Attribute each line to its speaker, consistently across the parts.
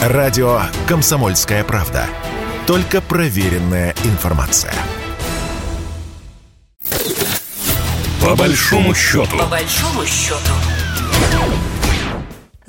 Speaker 1: Радио «Комсомольская правда». Только проверенная информация. По большому счету.
Speaker 2: По большому счету.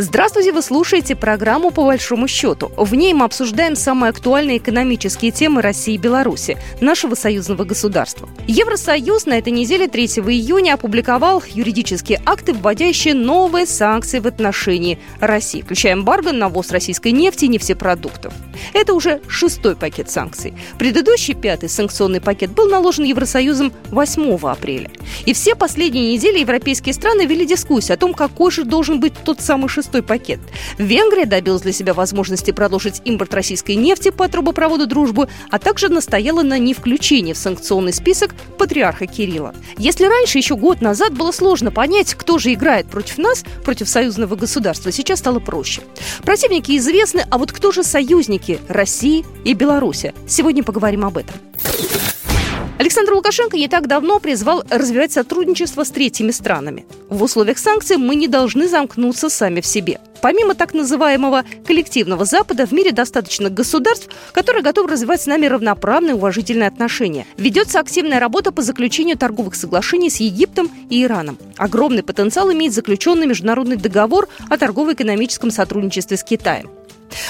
Speaker 3: Здравствуйте, вы слушаете программу «По большому счету». В ней мы обсуждаем самые актуальные экономические темы России и Беларуси, нашего союзного государства. Евросоюз на этой неделе 3 июня опубликовал юридические акты, вводящие новые санкции в отношении России, включая эмбарго на ввоз российской нефти и нефтепродуктов. Это уже шестой пакет санкций. Предыдущий пятый санкционный пакет был наложен Евросоюзом 8 апреля. И все последние недели европейские страны вели дискуссию о том, какой же должен быть тот самый шестой пакет. Венгрия добилась для себя возможности продолжить импорт российской нефти по трубопроводу «Дружбу», а также настояла на невключении в санкционный список патриарха Кирилла. Если раньше, еще год назад, было сложно понять, кто же играет против нас, против союзного государства, сейчас стало проще. Противники известны, а вот кто же союзники России и Беларуси? Сегодня поговорим об этом. Александр Лукашенко не так давно призвал развивать сотрудничество с третьими странами. В условиях санкций мы не должны замкнуться сами в себе. Помимо так называемого коллективного Запада, в мире достаточно государств, которые готовы развивать с нами равноправные уважительные отношения. Ведется активная работа по заключению торговых соглашений с Египтом и Ираном. Огромный потенциал имеет заключенный международный договор о торгово-экономическом сотрудничестве с Китаем.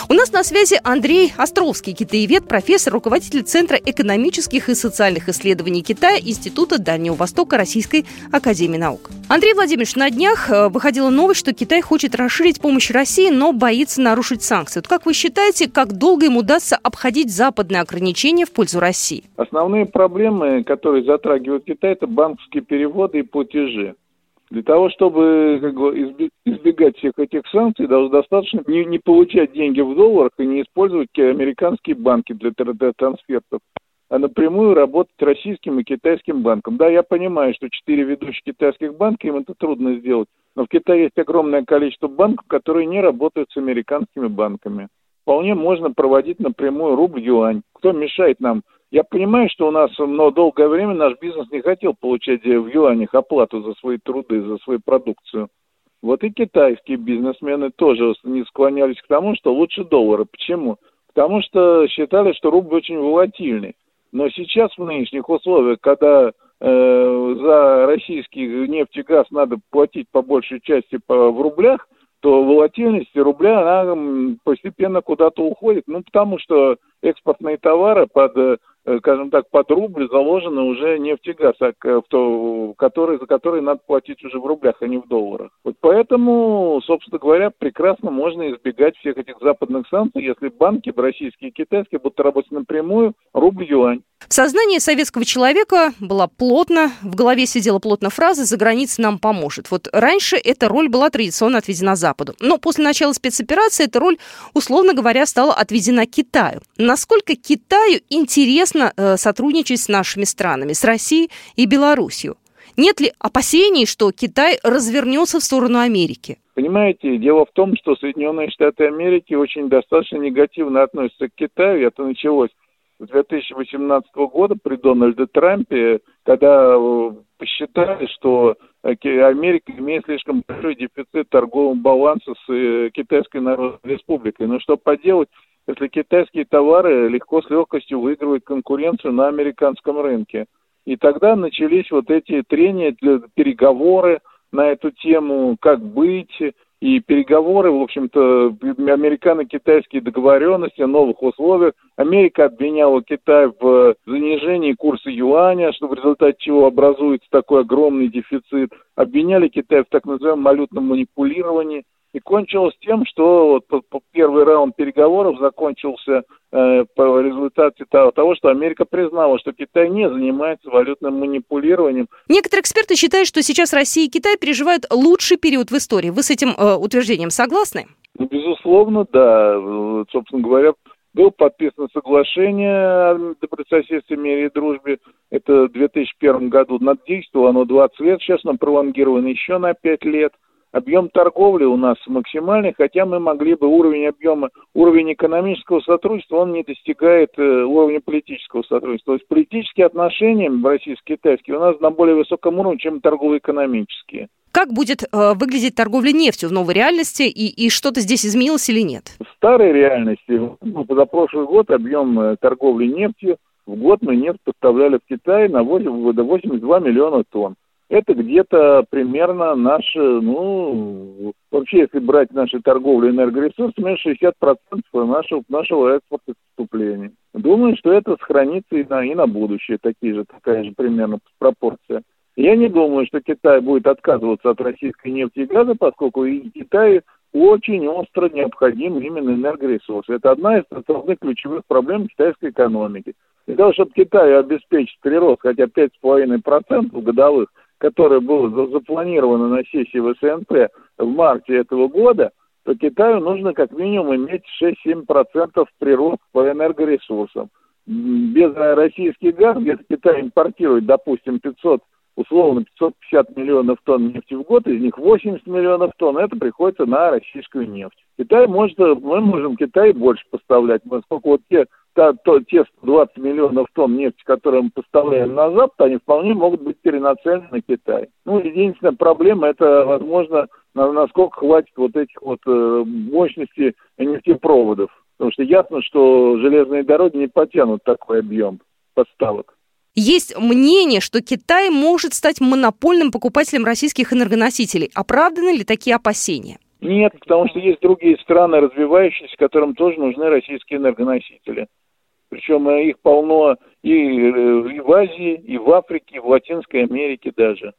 Speaker 3: У нас на связи Андрей Островский, китаевед, профессор, руководитель Центра экономических и социальных исследований Китая Института Дальнего Востока Российской Академии Наук. Андрей Владимирович, на днях э, выходила новость, что Китай хочет расширить помощь России, но боится нарушить санкции. Вот как вы считаете, как долго им удастся обходить западные ограничения в пользу России?
Speaker 4: Основные проблемы, которые затрагивают Китай, это банковские переводы и платежи. Для того, чтобы как бы, избегать всех этих санкций, достаточно не, не получать деньги в долларах и не использовать американские банки для трансфертов, а напрямую работать российским и китайским банком. Да, я понимаю, что четыре ведущих китайских банка, им это трудно сделать, но в Китае есть огромное количество банков, которые не работают с американскими банками. Вполне можно проводить напрямую рубль-юань. Кто мешает нам я понимаю, что у нас но долгое время наш бизнес не хотел получать в юанях оплату за свои труды, за свою продукцию. Вот и китайские бизнесмены тоже не склонялись к тому, что лучше доллара. Почему? Потому что считали, что рубль очень волатильный. Но сейчас в нынешних условиях, когда э, за российский нефть и газ надо платить по большей части по, в рублях, то волатильность рубля, она постепенно куда-то уходит. Ну, потому что экспортные товары под э, скажем так, под рубль заложено уже нефть и газ, а который, за который надо платить уже в рублях, а не в долларах. Вот поэтому, собственно говоря, прекрасно можно избегать всех этих западных санкций, если банки, российские и китайские, будут работать напрямую рубль-юань.
Speaker 3: В сознании советского человека была плотно, в голове сидела плотно фраза «за границей нам поможет». Вот раньше эта роль была традиционно отведена Западу. Но после начала спецоперации эта роль, условно говоря, стала отведена Китаю. Насколько Китаю интересно э, сотрудничать с нашими странами, с Россией и Белоруссией? Нет ли опасений, что Китай развернется в сторону Америки?
Speaker 4: Понимаете, дело в том, что Соединенные Штаты Америки очень достаточно негативно относятся к Китаю. Это началось 2018 года при Дональде Трампе, когда э, посчитали, что э, Америка имеет слишком большой дефицит торгового баланса с Китайской Народной Республикой. Но что поделать, если китайские товары легко с легкостью выигрывают конкуренцию на американском рынке. И тогда начались вот эти трения, переговоры на эту тему, как быть, и переговоры, в общем-то, американо-китайские договоренности о новых условиях. Америка обвиняла Китай в занижении курса юаня, что в результате чего образуется такой огромный дефицит. Обвиняли Китай в так называемом валютном манипулировании. И кончилось тем, что вот первый раунд переговоров закончился э, по результате того, того, что Америка признала, что Китай не занимается валютным манипулированием.
Speaker 3: Некоторые эксперты считают, что сейчас Россия и Китай переживают лучший период в истории. Вы с этим э, утверждением согласны?
Speaker 4: Ну, безусловно, да. Собственно говоря, было подписано соглашение о добрососедстве, мире и дружбе. Это в 2001 году. Надействовало оно 20 лет, сейчас оно пролонгировано еще на 5 лет. Объем торговли у нас максимальный, хотя мы могли бы уровень объема, уровень экономического сотрудничества, он не достигает э, уровня политического сотрудничества. То есть политические отношения российско-китайские у нас на более высоком уровне, чем торгово-экономические.
Speaker 3: Как будет э, выглядеть торговля нефтью в новой реальности и, и что-то здесь изменилось или нет?
Speaker 4: старой реальности, ну, позапрошлый год объем э, торговли нефтью, в год мы нефть поставляли в Китай на 8, до 82 миллиона тонн. Это где-то примерно наши, ну, вообще, если брать наши торговли энергоресурсами, 60% нашего, нашего экспорта поступления. Думаю, что это сохранится и на, и на будущее, такие же, такая же примерно пропорция. Я не думаю, что Китай будет отказываться от российской нефти и газа, поскольку и Китаю очень остро необходим именно энергоресурс. Это одна из основных ключевых проблем китайской экономики. Для того, чтобы Китаю обеспечить прирост хотя 5,5% годовых, которое было запланировано на сессии ВСНП в марте этого года, то Китаю нужно как минимум иметь 6-7% прирост по энергоресурсам. Без российский газ, где-то Китай импортирует, допустим, 500 условно 550 миллионов тонн нефти в год, из них 80 миллионов тонн, это приходится на российскую нефть. Китай может, мы можем Китай больше поставлять, поскольку вот те, та, то, те 120 миллионов тонн нефти, которые мы поставляем на Запад, они вполне могут быть перенацелены на Китай. Ну, единственная проблема, это, возможно, на, насколько хватит вот этих вот э, мощностей нефтепроводов. Потому что ясно, что железные дороги не потянут такой объем поставок.
Speaker 3: Есть мнение, что Китай может стать монопольным покупателем российских энергоносителей. Оправданы ли такие опасения?
Speaker 4: Нет, потому что есть другие страны, развивающиеся, которым тоже нужны российские энергоносители. Причем э, их полно и, э, и в Азии, и в Африке, и в Латинской Америке даже.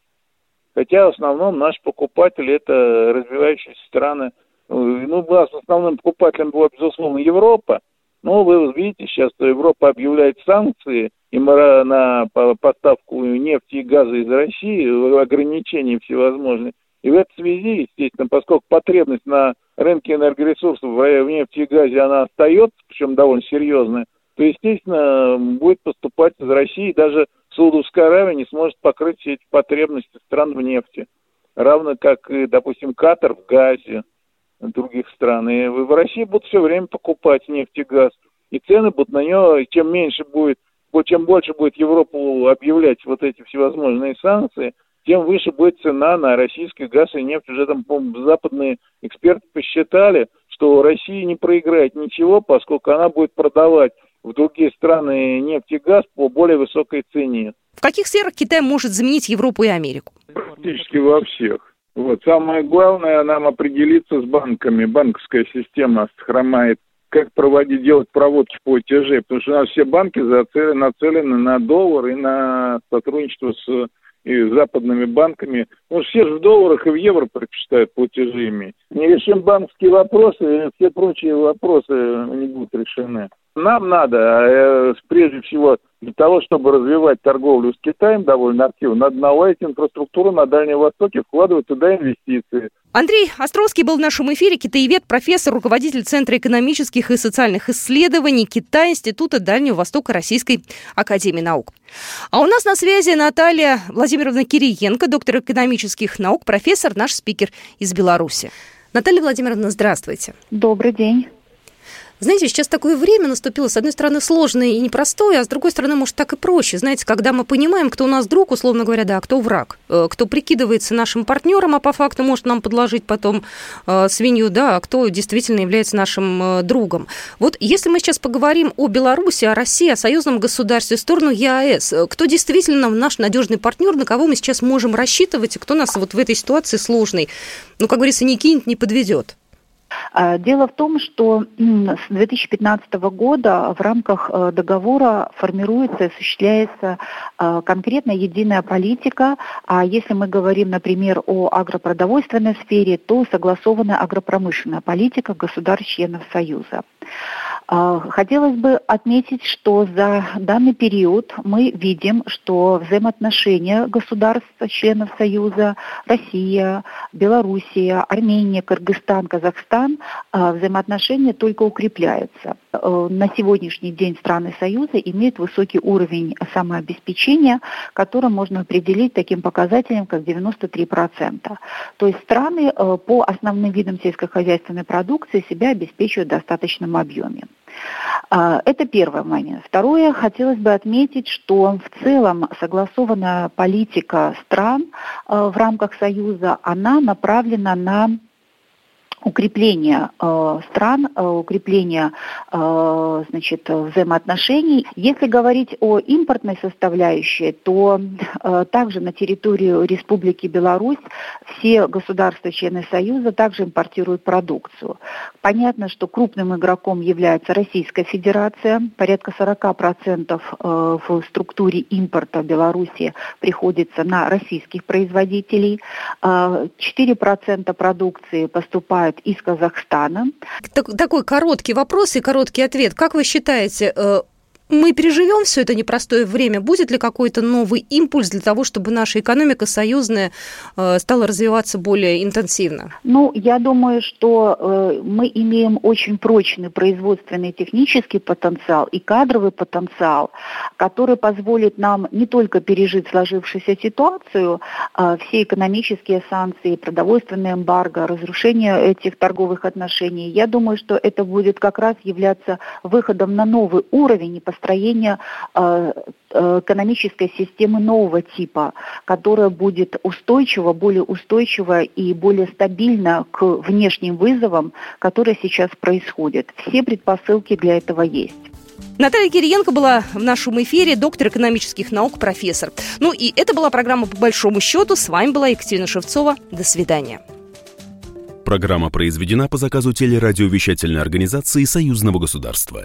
Speaker 4: Хотя в основном наш покупатель это развивающиеся страны. Ну, у нас основным покупателем была, безусловно, Европа. Но вы видите сейчас, что Европа объявляет санкции – и на поставку нефти и газа из России, ограничения всевозможные. И в этой связи, естественно, поскольку потребность на рынке энергоресурсов в нефти и газе, она остается, причем довольно серьезная, то, естественно, будет поступать из России, даже Саудовская Аравия не сможет покрыть все эти потребности стран в нефти. Равно как, и, допустим, Катар в газе других стран. И в России будут все время покупать нефть и газ. И цены будут на нее, чем меньше будет чем больше будет Европу объявлять вот эти всевозможные санкции, тем выше будет цена на российский газ и нефть. Уже там, по западные эксперты посчитали, что Россия не проиграет ничего, поскольку она будет продавать в другие страны нефть и газ по более высокой цене.
Speaker 3: В каких сферах Китай может заменить Европу и Америку?
Speaker 4: Практически во всех. Вот. Самое главное нам определиться с банками. Банковская система хромает как проводить, делать проводки ОТЖ, потому что у нас все банки нацелены на доллар и на сотрудничество с и западными банками. Ну, все же в долларах и в евро предпочитают платежи иметь. Не решим банковские вопросы, все прочие вопросы не будут решены. Нам надо, э, прежде всего, для того, чтобы развивать торговлю с Китаем довольно активно, надо наладить инфраструктуру на Дальнем Востоке, вкладывать туда инвестиции.
Speaker 3: Андрей Островский был в нашем эфире, китаевед, профессор, руководитель Центра экономических и социальных исследований Китая Института Дальнего Востока Российской Академии Наук. А у нас на связи Наталья Владимировна Кириенко, доктор экономических наук, профессор, наш спикер из Беларуси. Наталья Владимировна, здравствуйте.
Speaker 2: Добрый день.
Speaker 3: Знаете, сейчас такое время наступило, с одной стороны, сложное и непростое, а с другой стороны, может, так и проще. Знаете, когда мы понимаем, кто у нас друг, условно говоря, да, кто враг, э, кто прикидывается нашим партнером, а по факту может нам подложить потом э, свинью, да, а кто действительно является нашим э, другом. Вот если мы сейчас поговорим о Беларуси, о России, о союзном государстве, в сторону ЕАЭС, кто действительно наш надежный партнер, на кого мы сейчас можем рассчитывать, и кто нас вот в этой ситуации сложной, ну, как говорится, не кинет, не подведет?
Speaker 2: А, дело в том, что с 2015 года в рамках э, договора формируется и осуществляется э, конкретная единая политика. А если мы говорим, например, о агропродовольственной сфере, то согласованная агропромышленная политика государств-членов Союза. А, хотелось бы отметить, что за данный период мы видим, что взаимоотношения государств, членов Союза, Россия, Белоруссия, Армения, Кыргызстан, Казахстан, а, взаимоотношения только укрепляются. Э, на сегодняшний день страны Союза имеют высокий уровень самообеспечения, который можно определить таким показателем, как 93%. То есть страны э, по основным видам сельскохозяйственной продукции себя обеспечивают в достаточном объеме. А, это первый момент. Второе, хотелось бы отметить, что в целом согласованная политика стран э, в рамках Союза, она направлена на укрепления э, стран, э, укрепления э, значит, взаимоотношений. Если говорить о импортной составляющей, то э, также на территорию Республики Беларусь все государства-члены Союза также импортируют продукцию. Понятно, что крупным игроком является Российская Федерация. Порядка 40% э, в структуре импорта Беларуси приходится на российских производителей. 4% э, продукции поступает поступают из Казахстана.
Speaker 3: Так, такой короткий вопрос и короткий ответ. Как вы считаете, э, мы переживем все это непростое время? Будет ли какой-то новый импульс для того, чтобы наша экономика союзная э, стала развиваться более интенсивно?
Speaker 2: Ну, я думаю, что э, мы имеем очень прочный производственный технический потенциал и кадровый потенциал, который позволит нам не только пережить сложившуюся ситуацию, э, все экономические санкции, продовольственное эмбарго, разрушение этих торговых отношений. Я думаю, что это будет как раз являться выходом на новый уровень непосредственно построения э, э, экономической системы нового типа, которая будет устойчива, более устойчива и более стабильна к внешним вызовам, которые сейчас происходят. Все предпосылки для этого есть.
Speaker 3: Наталья Кириенко была в нашем эфире, доктор экономических наук, профессор. Ну и это была программа «По большому счету». С вами была Екатерина Шевцова. До свидания.
Speaker 1: Программа произведена по заказу телерадиовещательной организации Союзного государства.